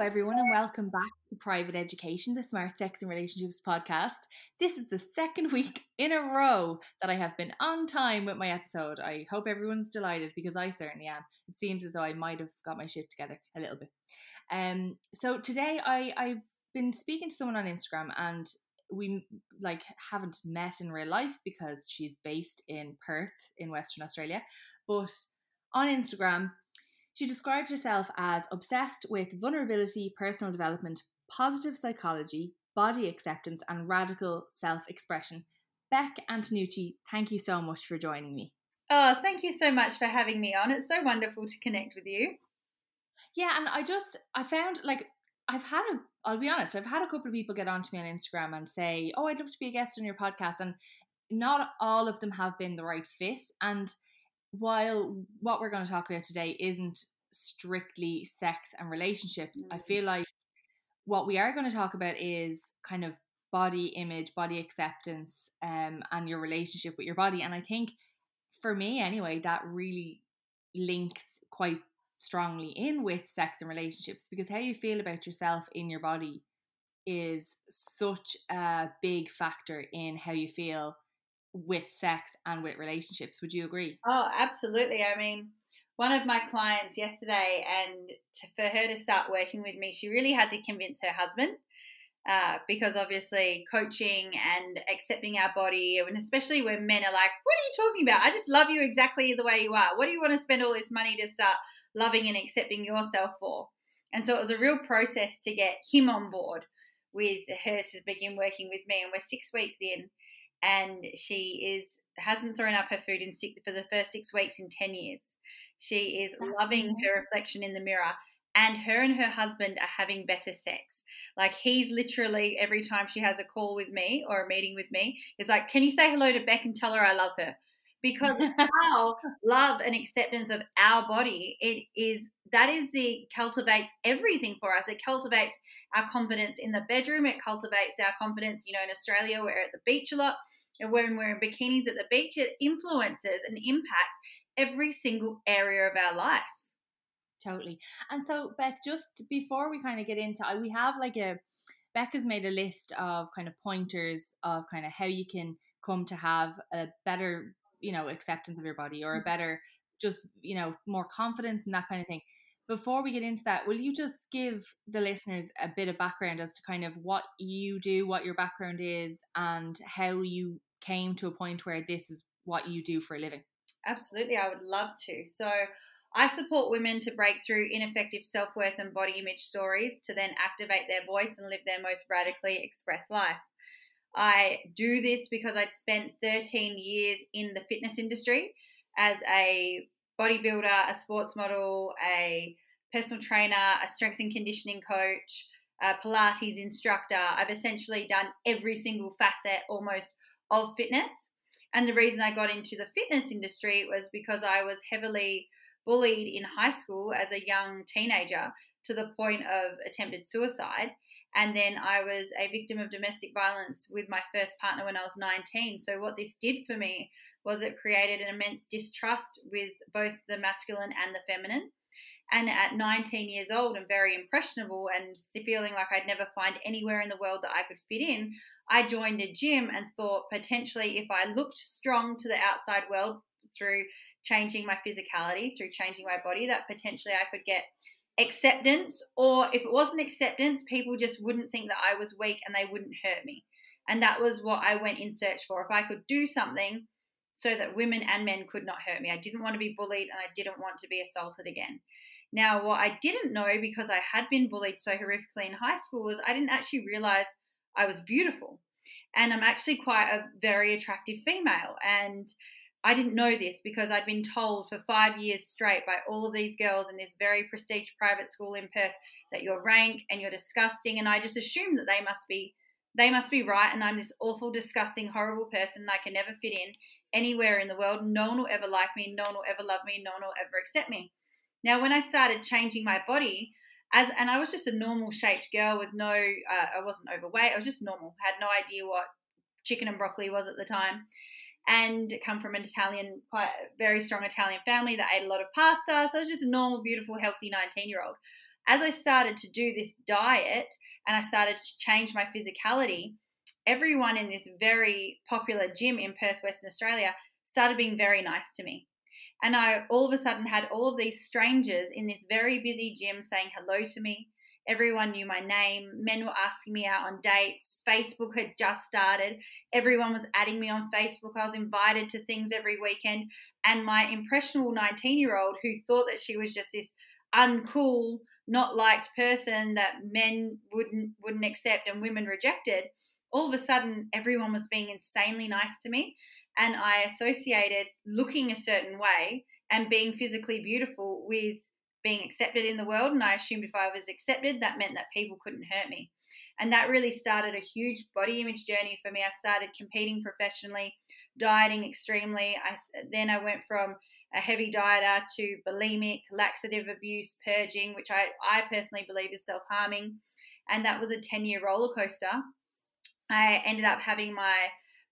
Hello, everyone, and welcome back to Private Education, the Smart Sex and Relationships podcast. This is the second week in a row that I have been on time with my episode. I hope everyone's delighted because I certainly am. It seems as though I might have got my shit together a little bit. Um, so today I I've been speaking to someone on Instagram and we like haven't met in real life because she's based in Perth in Western Australia, but on Instagram she described herself as obsessed with vulnerability, personal development, positive psychology, body acceptance, and radical self expression. Beck Antonucci, thank you so much for joining me. Oh, thank you so much for having me on. It's so wonderful to connect with you. Yeah, and I just, I found like, I've had a, I'll be honest, I've had a couple of people get onto me on Instagram and say, oh, I'd love to be a guest on your podcast. And not all of them have been the right fit. And while what we're going to talk about today isn't strictly sex and relationships, mm. I feel like what we are going to talk about is kind of body image, body acceptance, um, and your relationship with your body. And I think for me, anyway, that really links quite strongly in with sex and relationships because how you feel about yourself in your body is such a big factor in how you feel with sex and with relationships. Would you agree? Oh, absolutely. I mean, one of my clients yesterday, and to, for her to start working with me, she really had to convince her husband. Uh, because obviously coaching and accepting our body, and especially when men are like, "What are you talking about? I just love you exactly the way you are. What do you want to spend all this money to start loving and accepting yourself for?" And so it was a real process to get him on board with her to begin working with me. And we're six weeks in, and she is hasn't thrown up her food in six, for the first six weeks in 10 years. She is loving her reflection in the mirror, and her and her husband are having better sex. Like he's literally every time she has a call with me or a meeting with me, is like, "Can you say hello to Beck and tell her I love her?" Because our love and acceptance of our body, it is that is the cultivates everything for us. It cultivates our confidence in the bedroom. It cultivates our confidence. You know, in Australia, we're at the beach a lot and when we're in bikinis at the beach, it influences and impacts every single area of our life. Totally. And so, Beck, just before we kind of get into, we have like a Beck has made a list of kind of pointers of kind of how you can come to have a better, you know, acceptance of your body or a mm-hmm. better, just you know, more confidence and that kind of thing. Before we get into that, will you just give the listeners a bit of background as to kind of what you do, what your background is, and how you came to a point where this is what you do for a living? Absolutely, I would love to. So, I support women to break through ineffective self worth and body image stories to then activate their voice and live their most radically expressed life. I do this because I'd spent 13 years in the fitness industry as a bodybuilder, a sports model, a personal trainer, a strength and conditioning coach, a Pilates instructor. I've essentially done every single facet almost of fitness. And the reason I got into the fitness industry was because I was heavily bullied in high school as a young teenager to the point of attempted suicide. And then I was a victim of domestic violence with my first partner when I was 19. So, what this did for me was it created an immense distrust with both the masculine and the feminine. And at 19 years old and very impressionable and feeling like I'd never find anywhere in the world that I could fit in, I joined a gym and thought potentially if I looked strong to the outside world through changing my physicality, through changing my body, that potentially I could get acceptance. Or if it wasn't acceptance, people just wouldn't think that I was weak and they wouldn't hurt me. And that was what I went in search for. If I could do something so that women and men could not hurt me, I didn't want to be bullied and I didn't want to be assaulted again. Now, what I didn't know because I had been bullied so horrifically in high school was I didn't actually realize I was beautiful. And I'm actually quite a very attractive female. And I didn't know this because I'd been told for five years straight by all of these girls in this very prestige private school in Perth that you're rank and you're disgusting. And I just assumed that they must be they must be right and I'm this awful, disgusting, horrible person I can never fit in anywhere in the world. No one will ever like me, no one will ever love me, no one will ever accept me. Now when I started changing my body, as and I was just a normal shaped girl with no uh, I wasn't overweight, I was just normal. had no idea what chicken and broccoli was at the time and come from an Italian, quite very strong Italian family that ate a lot of pasta. So I was just a normal, beautiful, healthy 19 year old. As I started to do this diet and I started to change my physicality, everyone in this very popular gym in Perth, Western Australia, started being very nice to me. And I all of a sudden had all of these strangers in this very busy gym saying hello to me, Everyone knew my name. Men were asking me out on dates. Facebook had just started. Everyone was adding me on Facebook. I was invited to things every weekend. And my impressionable 19 year old, who thought that she was just this uncool, not liked person that men wouldn't wouldn't accept and women rejected, all of a sudden everyone was being insanely nice to me. And I associated looking a certain way and being physically beautiful with being accepted in the world. And I assumed if I was accepted, that meant that people couldn't hurt me. And that really started a huge body image journey for me. I started competing professionally, dieting extremely. I, then I went from a heavy dieter to bulimic, laxative abuse, purging, which I, I personally believe is self harming. And that was a 10 year roller coaster. I ended up having my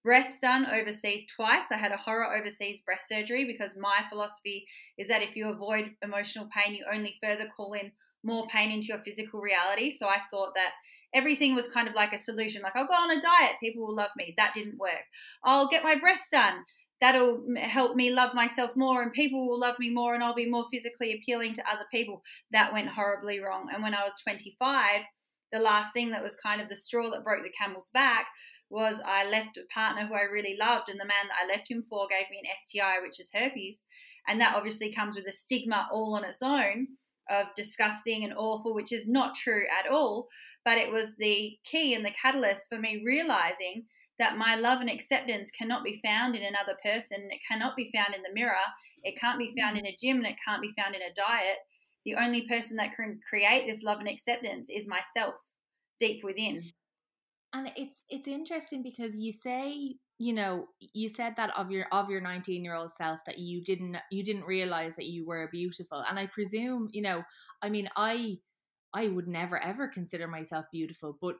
breasts done overseas twice. I had a horror overseas breast surgery because my philosophy is that if you avoid emotional pain, you only further call in more pain into your physical reality. So I thought that everything was kind of like a solution. Like, I'll go on a diet, people will love me. That didn't work. I'll get my breast done. That'll help me love myself more, and people will love me more, and I'll be more physically appealing to other people. That went horribly wrong. And when I was 25, the last thing that was kind of the straw that broke the camel's back was I left a partner who I really loved, and the man that I left him for gave me an STI, which is herpes. And that obviously comes with a stigma all on its own of disgusting and awful, which is not true at all. But it was the key and the catalyst for me realizing that my love and acceptance cannot be found in another person. It cannot be found in the mirror. It can't be found in a gym and it can't be found in a diet. The only person that can create this love and acceptance is myself deep within and it's it's interesting because you say you know you said that of your of your 19 year old self that you didn't you didn't realize that you were beautiful. And i presume you know i mean i i would never ever consider myself beautiful but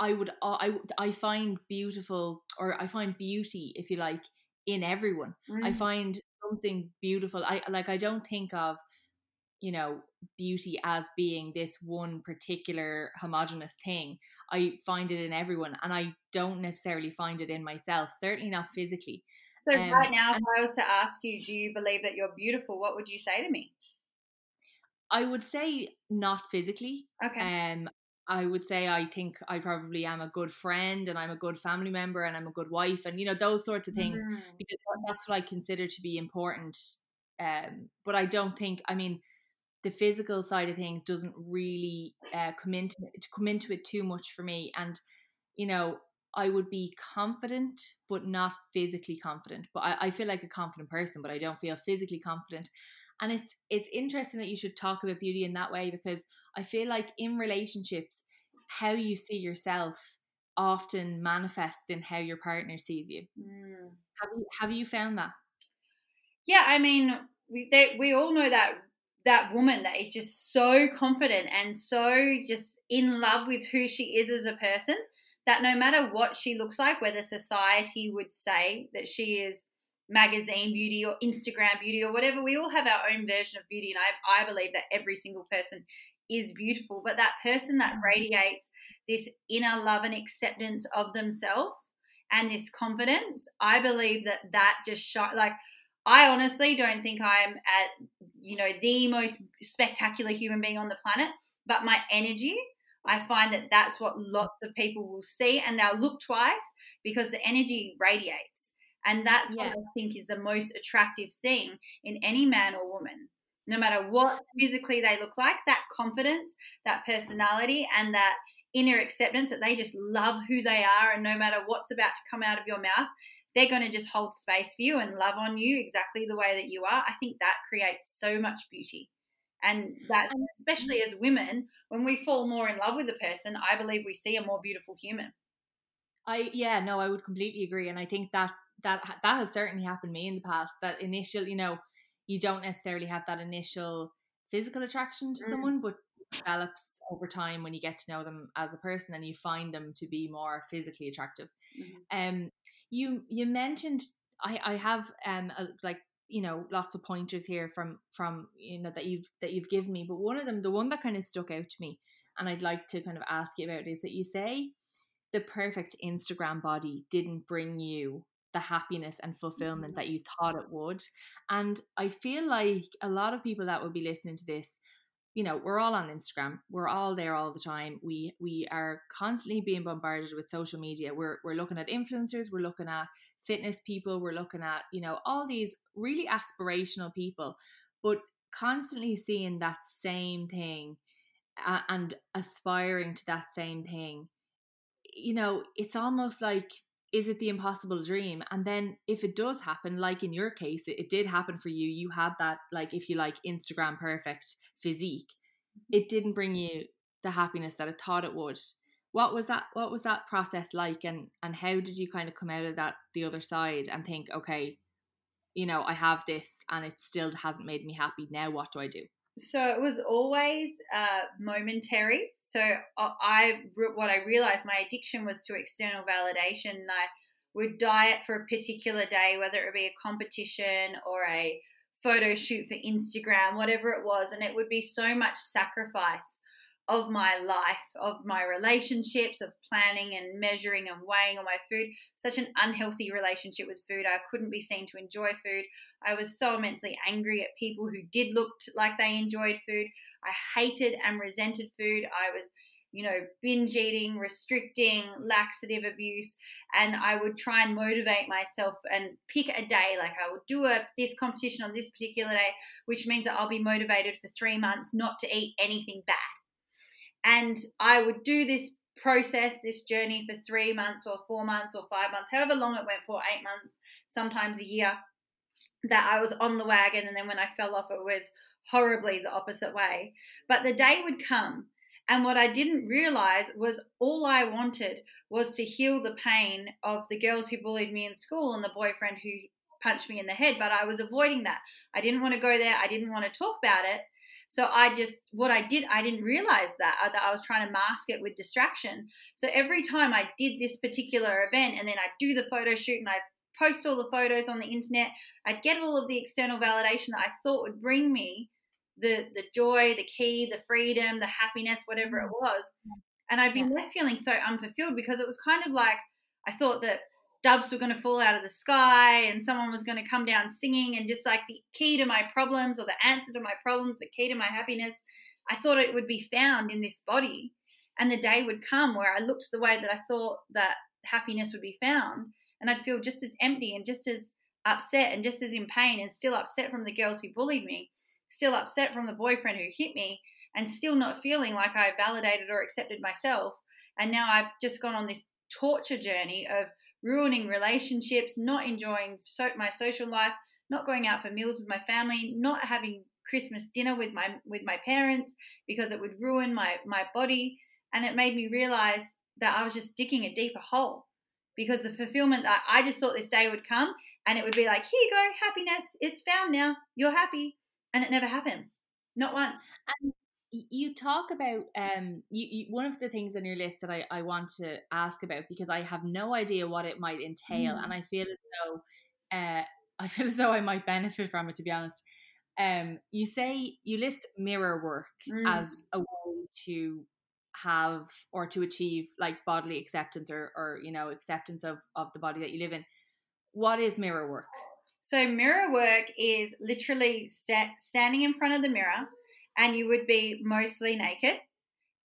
i would uh, i i find beautiful or i find beauty if you like in everyone. Mm. i find something beautiful. I like i don't think of you know beauty as being this one particular homogenous thing i find it in everyone and i don't necessarily find it in myself certainly not physically so um, right now if i was to ask you do you believe that you're beautiful what would you say to me i would say not physically okay um I would say I think I probably am a good friend and I'm a good family member and I'm a good wife and you know those sorts of things mm. because that's what I consider to be important. Um, but I don't think I mean the physical side of things doesn't really uh, come into come into it too much for me and you know I would be confident but not physically confident but I, I feel like a confident person but I don't feel physically confident and it's it's interesting that you should talk about beauty in that way because I feel like in relationships how you see yourself often manifests in how your partner sees you. Mm. Have you have you found that? Yeah, I mean, we they, we all know that that woman that is just so confident and so just in love with who she is as a person that no matter what she looks like, whether society would say that she is magazine beauty or Instagram beauty or whatever, we all have our own version of beauty. And I, I believe that every single person is beautiful, but that person that mm-hmm. radiates this inner love and acceptance of themselves and this confidence, I believe that that just shot like I honestly don't think I'm at, you know, the most spectacular human being on the planet, but my energy, I find that that's what lots of people will see and they'll look twice because the energy radiates. And that's yeah. what I think is the most attractive thing in any man or woman no matter what physically they look like, that confidence, that personality, and that inner acceptance that they just love who they are, and no matter what's about to come out of your mouth, they're going to just hold space for you and love on you exactly the way that you are. I think that creates so much beauty. And that, especially as women, when we fall more in love with a person, I believe we see a more beautiful human. I yeah, no, I would completely agree, and I think that that that has certainly happened to me in the past. That initial, you know, you don't necessarily have that initial physical attraction to mm. someone, but develops over time when you get to know them as a person and you find them to be more physically attractive. Mm-hmm. Um, you you mentioned I I have um a, like you know lots of pointers here from from you know that you've that you've given me, but one of them, the one that kind of stuck out to me, and I'd like to kind of ask you about is that you say the perfect Instagram body didn't bring you the happiness and fulfillment mm-hmm. that you thought it would. And I feel like a lot of people that will be listening to this, you know, we're all on Instagram. We're all there all the time. We we are constantly being bombarded with social media. We're we're looking at influencers, we're looking at fitness people, we're looking at, you know, all these really aspirational people, but constantly seeing that same thing and aspiring to that same thing you know, it's almost like is it the impossible dream? And then if it does happen, like in your case, it, it, did happen for you. You had that, like, if you like, Instagram perfect physique. Mm-hmm. It didn't bring you the happiness that it thought it would. What was that? What was that process like? And and how did you kind of come out of that the other side and think, okay, you know, I have this, and it still hasn't made me happy. Now, what do I do? So it was always uh, momentary. So I, what I realized my addiction was to external validation. I would diet for a particular day, whether it be a competition or a photo shoot for Instagram, whatever it was, and it would be so much sacrifice of my life, of my relationships, of planning and measuring and weighing on my food. Such an unhealthy relationship with food. I couldn't be seen to enjoy food. I was so immensely angry at people who did look like they enjoyed food. I hated and resented food. I was, you know, binge eating, restricting, laxative abuse, and I would try and motivate myself and pick a day. Like I would do a this competition on this particular day, which means that I'll be motivated for three months not to eat anything bad and I would do this process, this journey for three months or four months or five months, however long it went for, eight months, sometimes a year, that I was on the wagon. And then when I fell off, it was horribly the opposite way. But the day would come. And what I didn't realize was all I wanted was to heal the pain of the girls who bullied me in school and the boyfriend who punched me in the head. But I was avoiding that. I didn't want to go there. I didn't want to talk about it. So I just, what I did, I didn't realize that, uh, that I was trying to mask it with distraction. So every time I did this particular event and then I'd do the photo shoot and I'd post all the photos on the internet, I'd get all of the external validation that I thought would bring me the, the joy, the key, the freedom, the happiness, whatever it was. And I'd be left feeling so unfulfilled because it was kind of like I thought that doves were going to fall out of the sky and someone was going to come down singing and just like the key to my problems or the answer to my problems the key to my happiness i thought it would be found in this body. And the day would come where i looked the way that i thought that happiness would be found and i'd feel just as empty and just as upset and just as in pain and still upset from the girls who bullied me still upset from the boyfriend who hit me and still not feeling like i validated or accepted myself. And now i've just gone on this torture journey of ruining relationships, not enjoying so, my social life, not going out for meals with my family, not having Christmas dinner with my with my parents because it would ruin my my body, and it made me realize that I was just digging a deeper hole because the fulfillment that I just thought this day would come and it would be like, here you go, happiness, it's found now, you're happy, and it never happened, not one. And you talk about um you, you, one of the things on your list that I, I want to ask about because I have no idea what it might entail mm. and I feel as though uh I feel as though I might benefit from it to be honest. Um you say you list mirror work mm. as a way to have or to achieve like bodily acceptance or or you know acceptance of of the body that you live in. What is mirror work? So mirror work is literally st- standing in front of the mirror and you would be mostly naked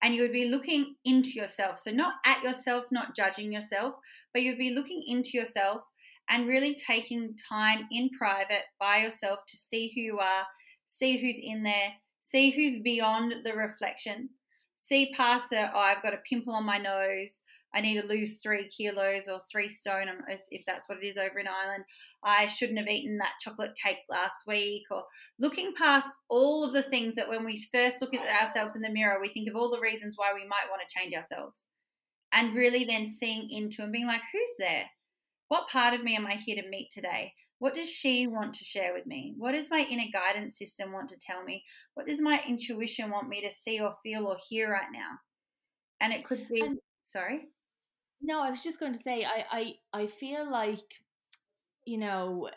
and you would be looking into yourself. So, not at yourself, not judging yourself, but you'd be looking into yourself and really taking time in private by yourself to see who you are, see who's in there, see who's beyond the reflection, see past it. Oh, I've got a pimple on my nose. I need to lose three kilos or three stone, um, if, if that's what it is over in Ireland. I shouldn't have eaten that chocolate cake last week, or looking past all of the things that when we first look at ourselves in the mirror, we think of all the reasons why we might want to change ourselves. And really then seeing into and being like, who's there? What part of me am I here to meet today? What does she want to share with me? What does my inner guidance system want to tell me? What does my intuition want me to see or feel or hear right now? And it could be, and, sorry? No, I was just going to say, I, I, I feel like, you know,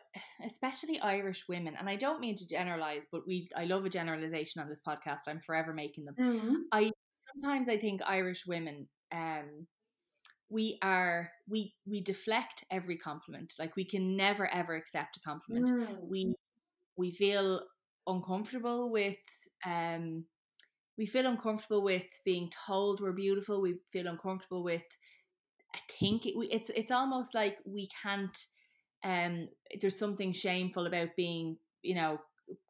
especially Irish women, and I don't mean to generalize, but we, I love a generalization on this podcast. I'm forever making them. Mm-hmm. I sometimes I think Irish women, um, we are we we deflect every compliment like we can never ever accept a compliment mm. we we feel uncomfortable with um we feel uncomfortable with being told we're beautiful we feel uncomfortable with i think it, it's it's almost like we can't um there's something shameful about being you know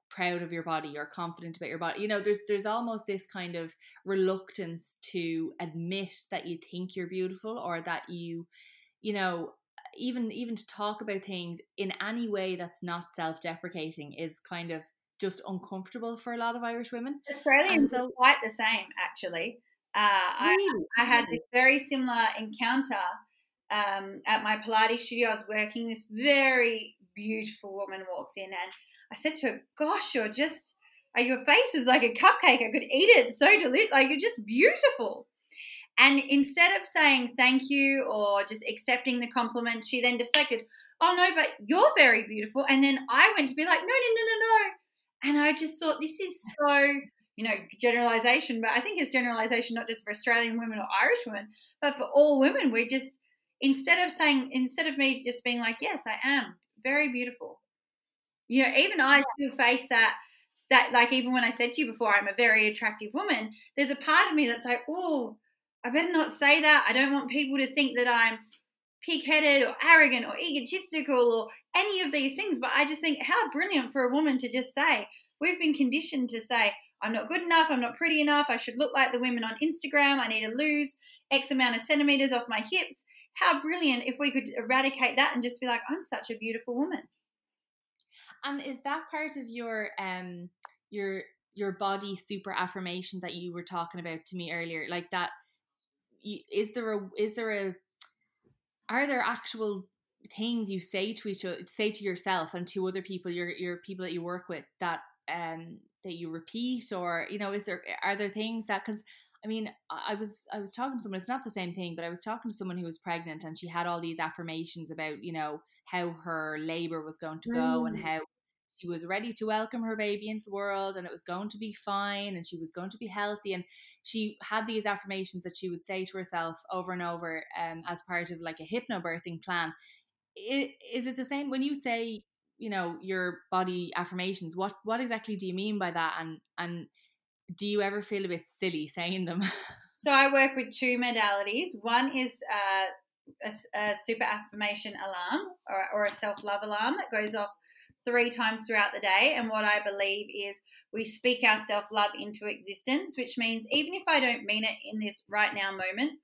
proud of your body or confident about your body you know there's there's almost this kind of reluctance to admit that you think you're beautiful or that you you know even even to talk about things in any way that's not self-deprecating is kind of just uncomfortable for a lot of Irish women. Australians so, are quite the same, actually. Uh, really? I, I had this very similar encounter um, at my Pilates studio. I was working. This very beautiful woman walks in, and I said to her, "Gosh, you're just like your face is like a cupcake. I could eat it. so delicious. Like you're just beautiful." And instead of saying thank you or just accepting the compliment, she then deflected, "Oh no, but you're very beautiful." And then I went to be like, "No, no, no, no, no." And I just thought this is so, you know, generalization, but I think it's generalization not just for Australian women or Irish women, but for all women. We just instead of saying instead of me just being like, "Yes, I am very beautiful." You know, even I still face that that like even when I said to you before I'm a very attractive woman, there's a part of me that's like, oh, I better not say that. I don't want people to think that I'm pig-headed or arrogant or egotistical or any of these things. But I just think how brilliant for a woman to just say, we've been conditioned to say, I'm not good enough, I'm not pretty enough, I should look like the women on Instagram, I need to lose X amount of centimeters off my hips. How brilliant if we could eradicate that and just be like, I'm such a beautiful woman. And is that part of your um your your body super affirmation that you were talking about to me earlier? Like that is there a is there a are there actual things you say to each other say to yourself and to other people your your people that you work with that um that you repeat or you know is there are there things that because I mean, I was I was talking to someone. It's not the same thing, but I was talking to someone who was pregnant, and she had all these affirmations about you know how her labor was going to go mm. and how she was ready to welcome her baby into the world and it was going to be fine and she was going to be healthy and she had these affirmations that she would say to herself over and over um, as part of like a hypnobirthing plan is it the same when you say you know your body affirmations what what exactly do you mean by that? And and do you ever feel a bit silly saying them? So i work with two modalities. One is uh, a, a, super affirmation alarm or, or a self-love alarm that goes off three times throughout the day. And what I believe is we speak our self love into existence, which means even if I don't mean it in this right now moment,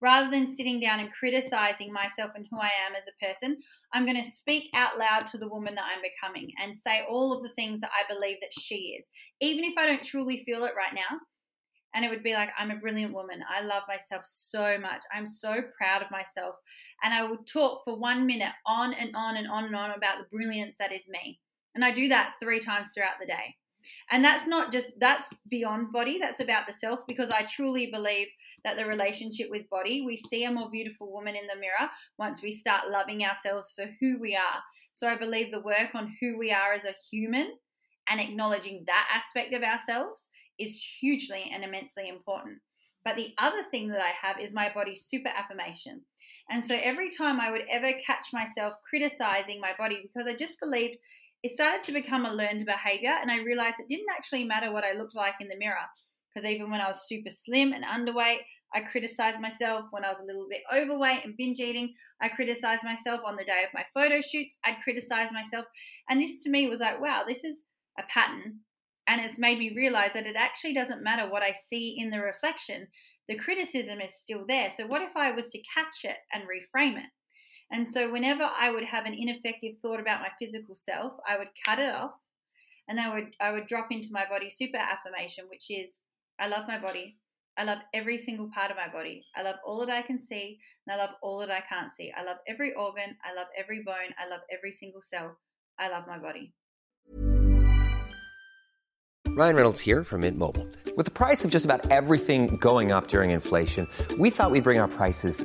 rather than sitting down and criticizing myself and who I am as a person, I'm going to speak out loud to the woman that I'm becoming and say all of the things that I believe that she is, even if I don't truly feel it right now. And it would be like i'm a brilliant woman. I love myself so much. I'm so proud of myself. And i will talk for one minute on and on and on and on about the brilliance that is me. And i do that three times throughout the day and that's not just that's beyond body that's about the self because i truly believe that the relationship with body we see a more beautiful woman in the mirror once we start loving ourselves for who we are so i believe the work on who we are as a human and acknowledging that aspect of ourselves is hugely and immensely important. But the other thing that I have is my body super affirmation. And so every time I would ever catch myself criticizing my body because I just believed it started to become a learned behavior and I realized it didn't actually matter what I looked like in the mirror. Because even when I was super slim and underweight, I criticized myself. When I was a little bit overweight and binge eating, I criticized myself. On the day of my photo shoots, I'd criticize myself. And this to me was like, wow, this is a pattern And it's made me realize that it actually doesn't matter what I see in the reflection, the criticism is still there. So, what if I was to catch it and reframe it? And so, whenever I would have an ineffective thought about my physical self, I would cut it off and I would I would drop into my body super affirmation, which is I love my body. I love every single part of my body. I love all that I can see, and I love all that I can't see. I love every organ. I love every bone. I love every single cell. I love my body. Ryan Reynolds here from Mint Mobile. With the price of just about everything going up during inflation, we thought we'd bring our prices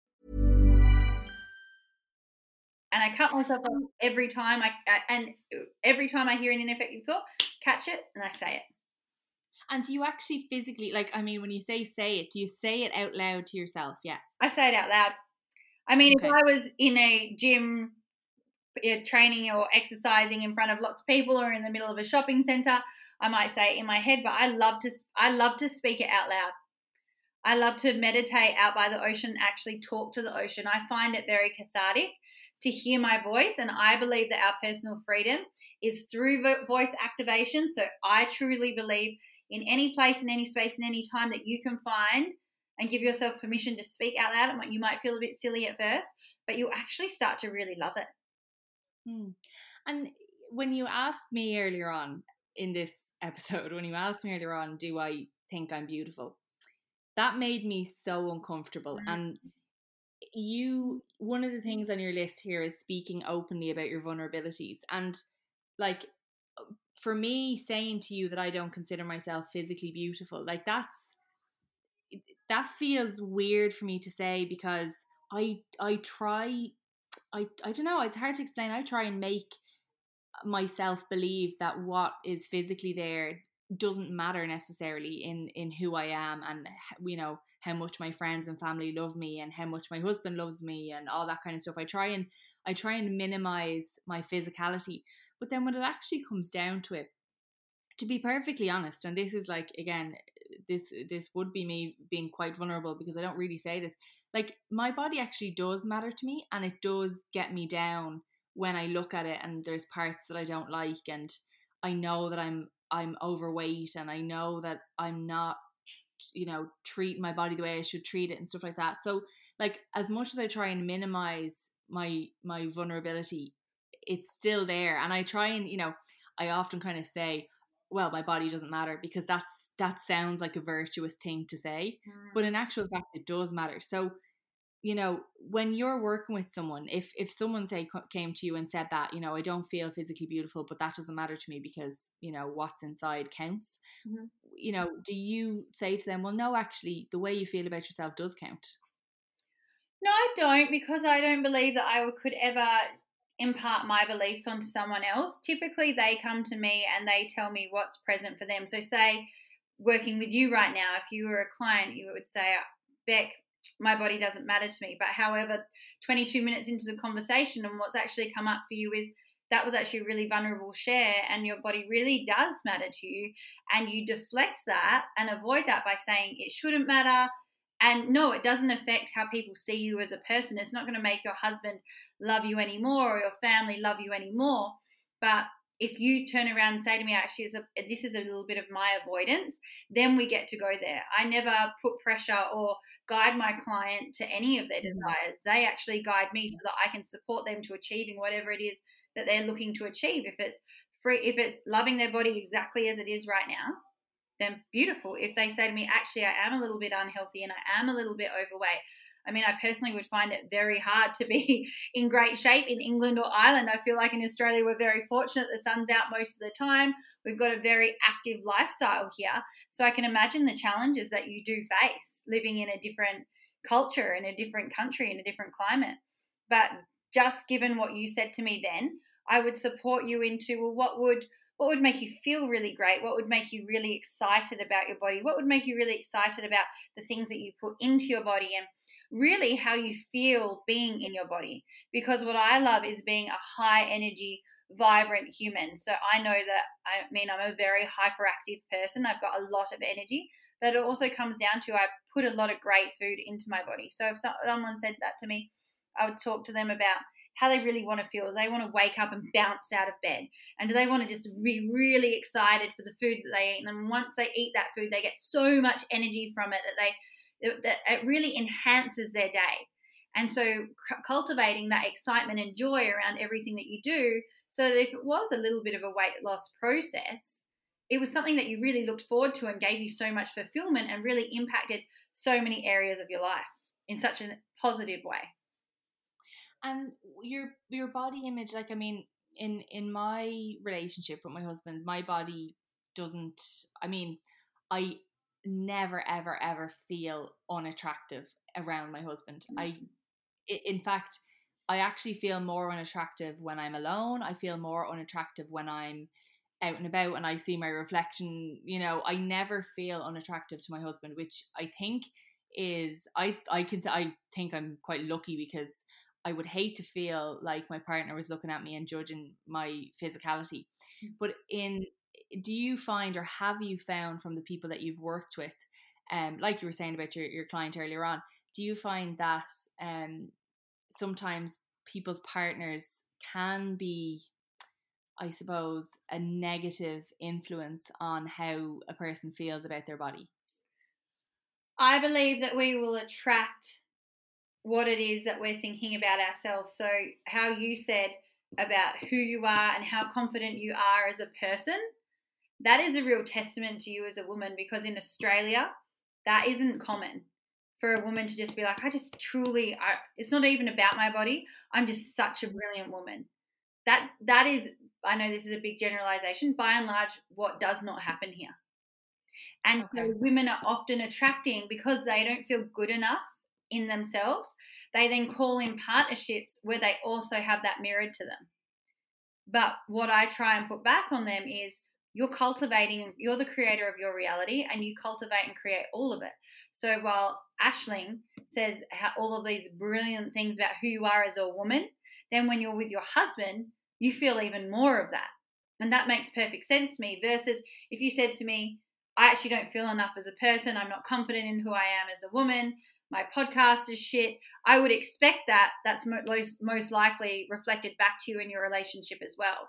And I cut myself off every time I and every time I hear an ineffective thought, catch it and I say it. And do you actually physically, like, I mean, when you say say it, do you say it out loud to yourself? Yes. I say it out loud. I mean, Okay. if I was in a gym uh, training or exercising in front of lots of people or in the middle of a shopping center, I might say it in my head, but I love to I love to speak it out loud. I love to meditate out by the ocean, actually talk to the ocean. I find it very cathartic to hear my voice, and I believe that our personal freedom is through voice activation. So I truly believe in any place, in any space, in any time that you can find and give yourself permission to speak out loud. You might feel a bit silly at first, but you'll actually start to really love it. Hmm. And when you asked me earlier on in this episode, when you asked me earlier on, do I think I'm beautiful? That made me so uncomfortable. Mhm. And you, one of the things on your list here is speaking openly about your vulnerabilities. And like, uh, for me, saying to you that I don't consider myself physically beautiful, like that's that feels weird for me to say because I I try I I don't know, it's hard to explain. I try and make myself believe that what is physically there doesn't matter necessarily in in who I am and you know how much my friends and family love me and how much my husband loves me and all that kind of stuff. I try and I try and minimize my physicality. But then when it actually comes down to it, to be perfectly honest, and this is like again, this this would be me being quite vulnerable because I don't really say this. Like my body actually does matter to me, and it does get me down when I look at it, and there's parts that I don't like, and I know that I'm I'm overweight, and I know that I'm not, you know, treat my body the way I should treat it, and stuff like that. So like as much as I try and minimize my my vulnerability, it's still there, and I try and you know I often kind of say well, my body doesn't matter because that's that sounds like a virtuous thing to say, but mm. in actual fact, it does matter. So, you know, when you're working with someone, if if someone say came to you and said that, you know, I don't feel physically beautiful, but that doesn't matter to me because you know what's inside counts. Mhm. You know, do you say to them, well, no, actually, the way you feel about yourself does count? No, I don't because I don't believe that I could ever impart my beliefs onto someone else. Typically, they come to me and they tell me what's present for them. So, say, working with you right now, if you were a client, you would say, Beck, my body doesn't matter to me. But however, 22 minutes into the conversation, and what's actually come up for you is that was actually a really vulnerable share, and your body really does matter to you. And you deflect that and avoid that by saying it shouldn't matter. And no, it doesn't affect how people see you as a person. It's not going to make your husband love you anymore or your family love you anymore. But if you turn around and say to me, actually, this is a little bit of my avoidance, then we get to go there. I never put pressure or guide my client to any of their mm-hmm. desires. They actually guide me so that I can support them to achieving whatever it is that they're looking to achieve. If it's free, if it's loving their body exactly as it is right now, then beautiful. If they say to me, actually, I am a little bit unhealthy and I am a little bit overweight, I mean, I personally would find it very hard to be in great shape in England or Ireland. I feel like in Australia, we're very fortunate. The sun's out most of the time. We've got a very active lifestyle here. So I can imagine the challenges that you do face living in a different culture, in a different country, in a different climate. But just given what you said to me then, I would support you into, well, what would what would make you feel really great? What would make you really excited about your body? What would make you really excited about the things that you put into your body and really how you feel being in your body? Because what I love is being a high energy, vibrant human. So I know that I mean I'm a very hyperactive person. I've got a lot of energy, but it also comes down to I put a lot of great food into my body. So if someone said that to me, I would talk to them about how they really want to feel. They want to wake up and bounce out of bed. And do they want to just be really excited for the food that they eat? And then once they eat that food, they get so much energy from it that they that it really enhances their day. And so cultivating that excitement and joy around everything that you do, so that if it was a little bit of a weight loss process, it was something that you really looked forward to and gave you so much fulfillment and really impacted so many areas of your life in such a positive way and your your body image like i mean in in my relationship with my husband my body doesn't i mean i never ever ever feel unattractive around my husband mm-hmm. i in fact i actually feel more unattractive when i'm alone i feel more unattractive when i'm out and about and i see my reflection you know i never feel unattractive to my husband which i think is i i can say i think i'm quite lucky because I would hate to feel like my partner was looking at me and judging my physicality. Mm. But in do you find or have you found from the people that you've worked with, um, like you were saying about your, your client earlier on, do you find that um sometimes people's partners can be I suppose, a negative influence on how a person feels about their body? I believe that we will attract what it is that we're thinking about ourselves. So, how you said about who you are and how confident you are as a person, that is a real testament to you as a woman because in Australia, that isn't common for a woman to just be like, I just truly, I, it's not even about my body. I'm just such a brilliant woman. That that is, I know this is a big generalization. By and large, what does not happen here. And okay. so women are often attracting because they don't feel good enough in themselves, they then call in partnerships where they also have that mirrored to them. But what I try and put back on them is you're cultivating, you're the creator of your reality and you cultivate and create all of it. So while Ashling says all of these brilliant things about who you are as a woman, then when you're with your husband, you feel even more of that. And that makes perfect sense to me. Versus if you said to me, I actually don't feel enough as a person, I'm not confident in who I am as a woman, my podcast is shit. I would expect that that's most most likely reflected back to you in your relationship as well.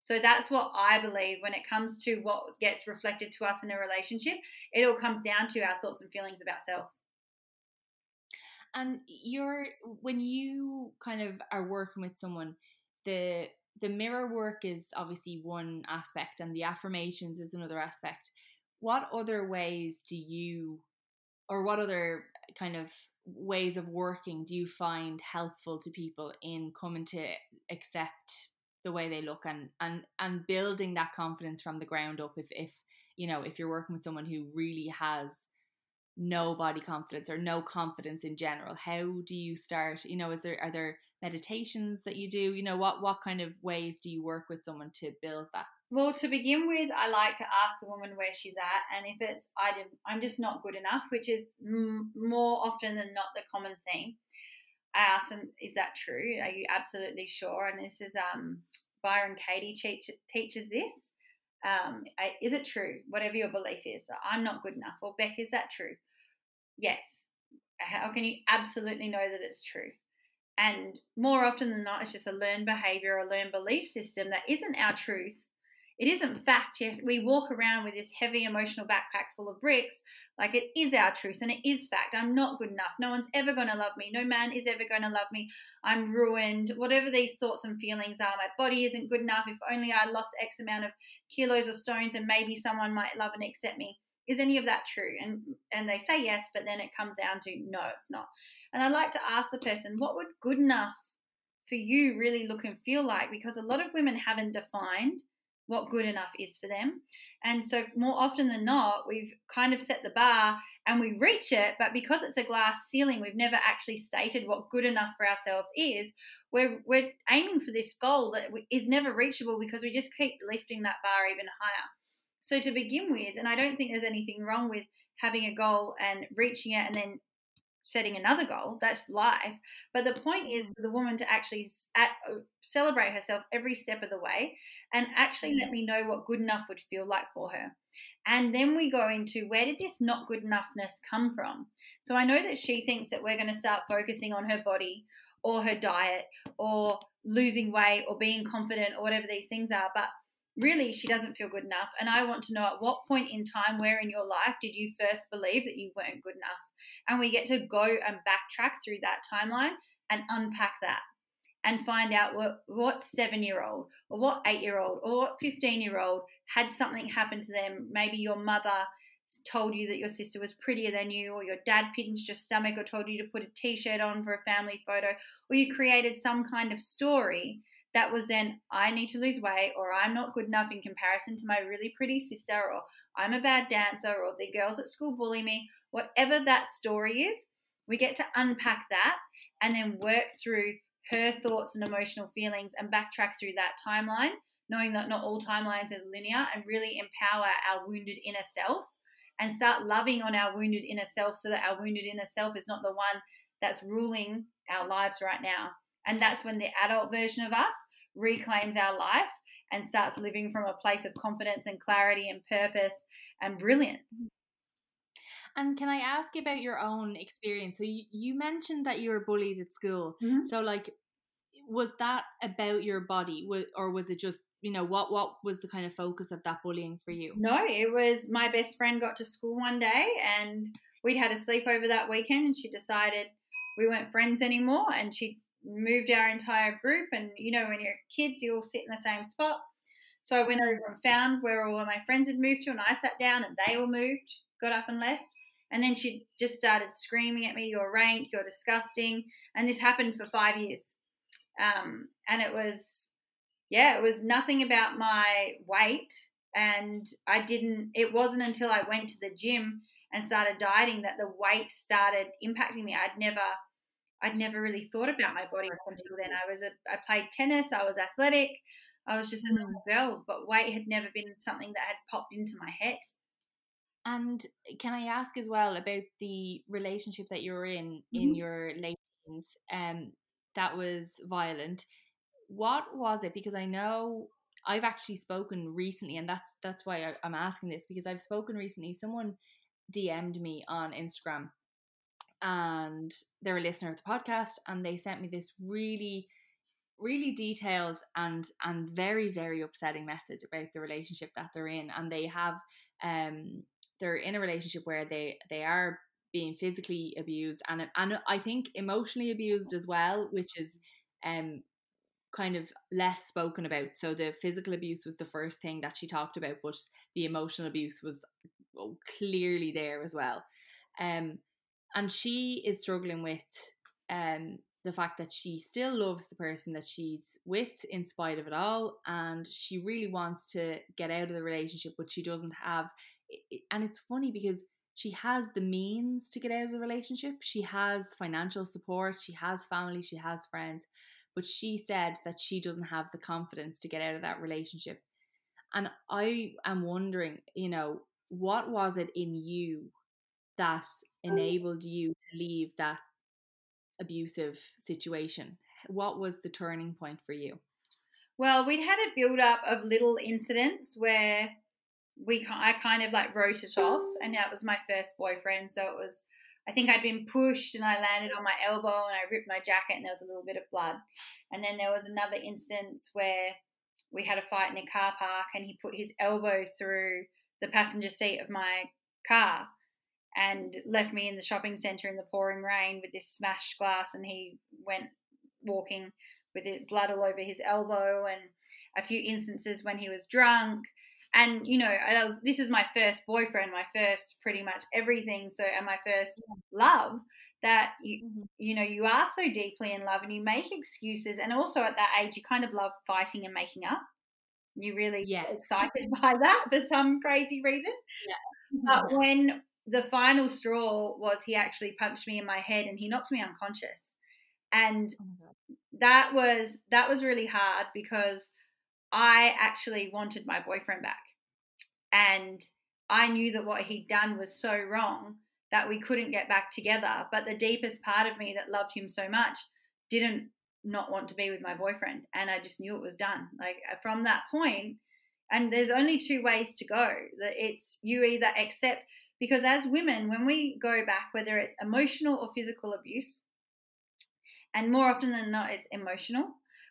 So that's what I believe when it comes to what gets reflected to us in a relationship. It all comes down to our thoughts and feelings about self. And you're when you kind of are working with someone, the the mirror work is obviously one aspect and the affirmations is another aspect. What other ways do you or what other kind of ways of working do you find helpful to people in coming to accept the way they look and and and building that confidence from the ground up. If if you know if you're working with someone who really has no body confidence or no confidence in general how do you start you know is there are there meditations that you do? You know what what kind of ways do you work with someone to build that? Well, to begin with, I like to ask the woman where she's at, and if it's I didn't, I'm just not good enough, which is m- more often than not the common thing. I ask them, "Is that true? Are you absolutely sure?" And this is um, Byron Katie teach, teaches this. Um, is it true? Whatever your belief is, I'm not good enough. Or Beck, is that true? Yes. How can you absolutely know that it's true? And more often than not, it's just a learned behavior, a learned belief system that isn't our truth it isn't fact yet. We walk around with this heavy emotional backpack full of bricks like it is our truth and it is fact. I'm not good enough. No one's ever going to love me. No man is ever going to love me. I'm ruined. Whatever these thoughts and feelings are, my body isn't good enough. If only I lost X amount of kilos or stones and maybe someone might love and accept me. Is any of that true? And and they say yes, but then it comes down to no, it's not. And I like to ask the person, what would good enough for you really look and feel like? Because a lot of women haven't defined what good enough is for them. And so, more often than not, we've kind of set the bar and we reach it, but because it's a glass ceiling, we've never actually stated what good enough for ourselves is. We're, we're aiming for this goal that is never reachable because we just keep lifting that bar even higher. So, to begin with, and I don't think there's anything wrong with having a goal and reaching it and then setting another goal. That's life. But the point is for the woman to actually at, uh, celebrate herself every step of the way and actually let me know what good enough would feel like for her. And then we go into where did this not good enoughness come from? So I know that she thinks that we're going to start focusing on her body or her diet or losing weight or being confident or whatever these things are. But really, she doesn't feel good enough. And I want to know at what point in time, where in your life did you first believe that you weren't good enough? And we get to go and backtrack through that timeline and unpack that and find out what, what seven year old or what eight year old or what 15 year old had something happen to them. Maybe your mother told you that your sister was prettier than you, or your dad pinched your stomach, or told you to put a t shirt on for a family photo, or you created some kind of story that was then, I need to lose weight, or I'm not good enough in comparison to my really pretty sister, or I'm a bad dancer, or the girls at school bully me, whatever that story is, we get to unpack that and then work through her thoughts and emotional feelings and backtrack through that timeline, knowing that not all timelines are linear, and really empower our wounded inner self and start loving on our wounded inner self so that our wounded inner self is not the one that's ruling our lives right now. And that's when the adult version of us reclaims our life and starts living from a place of confidence and clarity and purpose and brilliance. And can I ask about your own experience? So you, you mentioned that you were bullied at school. Mm-hmm. So like was that about your body or was it just you know what what was the kind of focus of that bullying for you no it was my best friend got to school one day and we'd had a sleepover that weekend and she decided we weren't friends anymore and she moved our entire group and you know when you're kids you all sit in the same spot so i went over and found where all of my friends had moved to and i sat down and they all moved got up and left and then she just started screaming at me you're rank you're disgusting and this happened for five years um, and it was, yeah, it was nothing about my weight. And I didn't, it wasn't until I went to the gym and started dieting that the weight started impacting me. I'd never, I'd never really thought about my body until then. I was, a, I played tennis, I was athletic, I was just a normal girl, but weight had never been something that had popped into my head. And can I ask as well about the relationship that you were in in mm-hmm. your late teens? Um, that was violent. What was it? Because I know I've actually spoken recently, and that's that's why I, I'm asking this because I've spoken recently. Someone DM'd me on Instagram, and they're a listener of the podcast, and they sent me this really really detailed and and very very upsetting message about the relationship that they're in and they have um they're in a relationship where they they are being physically abused and and I think emotionally abused as well, which is um kind of less spoken about. So the physical abuse was the first thing that she talked about, but the emotional abuse was oh, clearly there as well. Um, and she is struggling with um the fact that she still loves the person that she's with in spite of it all, and she really wants to get out of the relationship, but she doesn't have. And it's funny because she has the means to get out of the relationship. She has financial support, she has family, she has friends, but she said that she doesn't have the confidence to get out of that relationship. And I am wondering, you know, what was it in you that um, enabled you to leave that abusive situation? What was the turning point for you? Well, we'd had a build up of little incidents where we I kind of like wrote it off, and that was my first boyfriend. So it was, I think I'd been pushed, and I landed on my elbow, and I ripped my jacket, and there was a little bit of blood. And then there was another instance where we had a fight in a car park, and he put his elbow through the passenger seat of my car, and left me in the shopping centre in the pouring rain with this smashed glass, and he went walking with blood all over his elbow, and a few instances when he was drunk and you know that was this is my first boyfriend my first pretty much everything so and my first love that you mm-hmm. you know you are so deeply in love and you make excuses and also at that age you kind of love fighting and making up you really yeah. excited by that for some crazy reason yeah. but when the final straw was he actually punched me in my head and he knocked me unconscious and oh that was that was really hard because i actually wanted my boyfriend back and i knew that what he'd done was so wrong that we couldn't get back together. But the deepest part of me that loved him so much didn't not want to be with my boyfriend. And I just knew it was done. Like uh, from that point, and there's only two ways to go. That it's you either accept because as women, when we go back, whether it's emotional or physical abuse, and more often than not, it's emotional.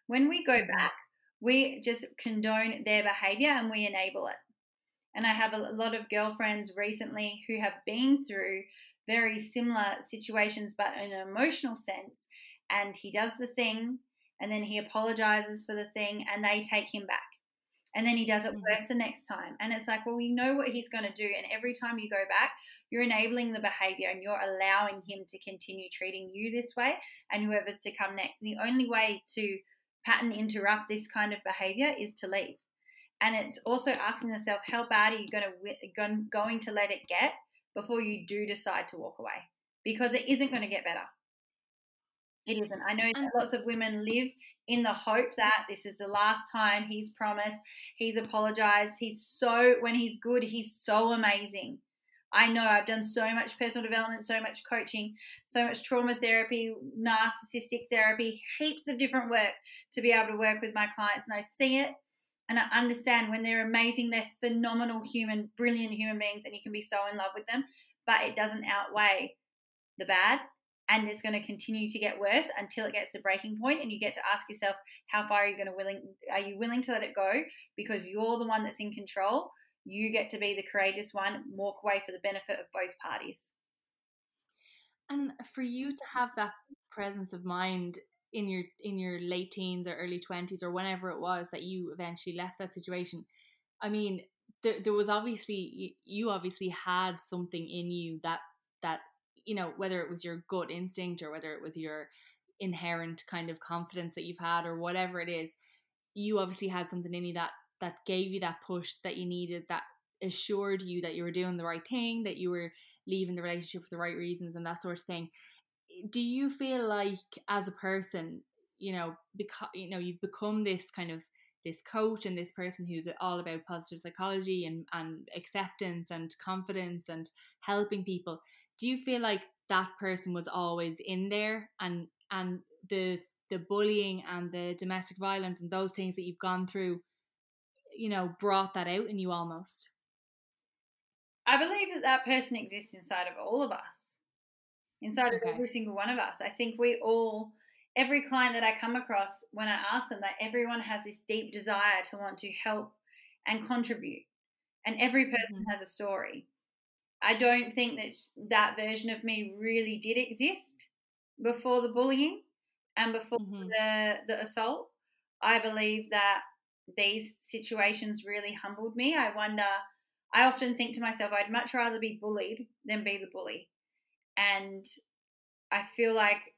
When we go mm-hmm. back, we just condone their behavior and we enable it. And I have a lot of girlfriends recently who have been through very similar situations, but in an emotional sense. And he does the thing, and then he apologizes for the thing, and they take him back. And then he does it mm-hmm. worse the next time. And it's like, well, we know what he's going to do. And every time you go back, you're enabling the behavior and you're allowing him to continue treating you this way and whoever's to come next. And the only way to pattern interrupt this kind of behavior is to leave. And it's also asking yourself how bad are you going to going to let it get before you do decide to walk away? Because it isn't going to get better. It isn't. I know that lots of women live in the hope that this is the last time he's promised he's apologized he's so when he's good he's so amazing I know I've done so much personal development, so much coaching, so much trauma therapy, narcissistic therapy, heaps of different work to be able to work with my clients. And I see it and I understand when they're amazing, they're phenomenal human, brilliant human beings, and you can be so in love with them, but it doesn't outweigh the bad. And it's going to continue to get worse until it gets to breaking point, and you get to ask yourself, how far are you going to willing? Are you willing to let it go because you're the one that's in control? You get to be the courageous one, walk away for the benefit of both parties. And for you to mm-hmm. have that presence of mind in your in your late teens or early 20s or whenever it was that you eventually left that situation i mean there, there was obviously you obviously had something in you that that you know whether it was your gut instinct or whether it was your inherent kind of confidence that you've had or whatever it is you obviously had something in you that that gave you that push that you needed that assured you that you were doing the right thing that you were leaving the relationship for the right reasons and that sort of thing. Do you feel like as a person you know because you know you've become this kind of this coach and this person who's all about positive psychology and and acceptance and confidence and helping people do you feel like that person was always in there and and the the bullying and the domestic violence and those things that you've gone through you know brought that out in you almost i believe that that person exists inside of all of us inside okay. of every single one of us. I think we all, every client that I come across, when I ask them that, everyone has this deep desire to want to help and contribute. And every person mm-hmm. has a story. I don't think that that version of me really did exist before the bullying and before mm-hmm. the, the assault. I believe that these situations really humbled me. I wonder, I often think to myself, I'd much rather be bullied than be the bully. And I feel like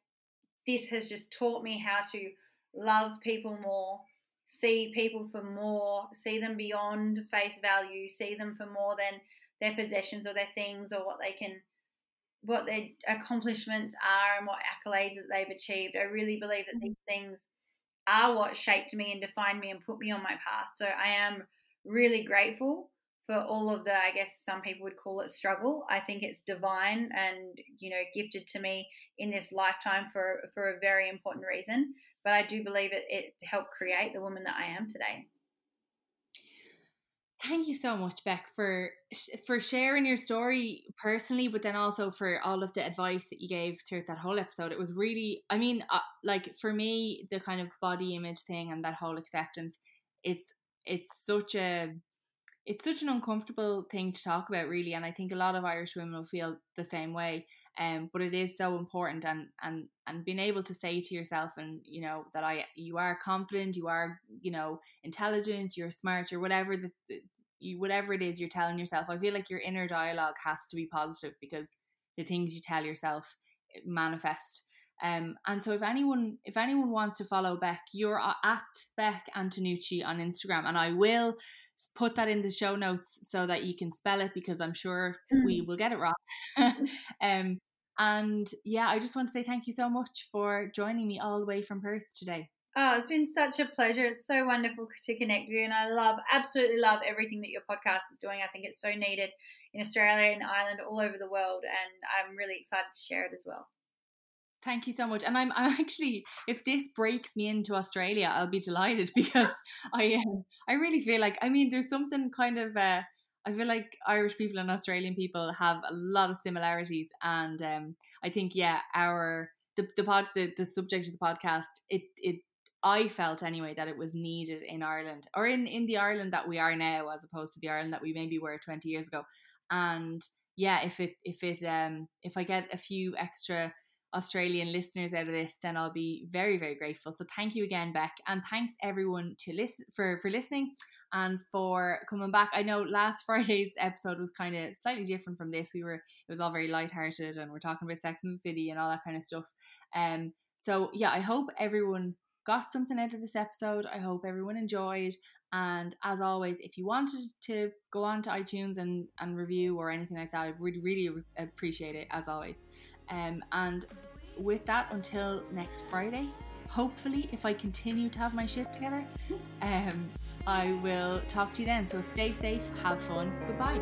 this has just taught me how to love people more, see people for more, see them beyond face value, see them for more than their possessions or their things or what they can what their accomplishments are and what accolades that they've achieved. I really believe that mm-hmm. these things are what shaped me and defined me and put me on my path. So I am really grateful for all of the, I guess some people would call it struggle. I think it's divine and you know gifted to me in this lifetime for for a very important reason. But I do believe it it helped create the woman that I am today. Thank you so much, Beck, for for sharing your story personally, but then also for all of the advice that you gave throughout that whole episode. It was really, I mean, uh, like for me, the kind of body image thing and that whole acceptance. It's it's such a it's such an uncomfortable thing to talk about really and i think a lot of irish women will feel the same way um but it is so important and and and being able to say to yourself and you know that i you are confident you are you know intelligent you're smart or whatever the, the you whatever it is you're telling yourself i feel like your inner dialogue has to be positive because the things you tell yourself manifest. Um, and so if anyone if anyone wants to follow Beck, you're at Beck Antonucci on Instagram, and I will put that in the show notes so that you can spell it because I'm sure mm. we will get it wrong. um, and yeah, I just want to say thank you so much for joining me all the way from Perth today. Oh, it's been such a pleasure. It's so wonderful to connect with you, and I love, absolutely love everything that your podcast is doing. I think it's so needed in Australia and Ireland, all over the world, and I'm really excited to share it as well. Thank you so much. And I'm, I'm actually, if this breaks me into Australia, I'll be delighted because I, um, I really feel like, I mean, there's something kind of, uh, I feel like Irish people and Australian people have a lot of similarities, and um, I think yeah, our the the pod the, the subject of the podcast it it I felt anyway that it was needed in Ireland or in in the Ireland that we are now, as opposed to the Ireland that we maybe were twenty years ago, and yeah, if it if it um if I get a few extra Australian listeners out of this, then I'll be very, very grateful. So thank you again, Beck, and thanks everyone to listen for for listening and for coming back. I know last Friday's episode was kind of slightly different from this. We were it was all very lighthearted and we're talking about Sex and the City and all that kind of stuff. Um, so yeah, I hope everyone got something out of this episode. I hope everyone enjoyed. And as always, if you wanted to go on to iTunes and, and review or anything like that, I would really, really appreciate it as always. Um, and with that, until next Friday, hopefully, if I continue to have my shit together, um, I will talk to you then. So stay safe, have fun, goodbye.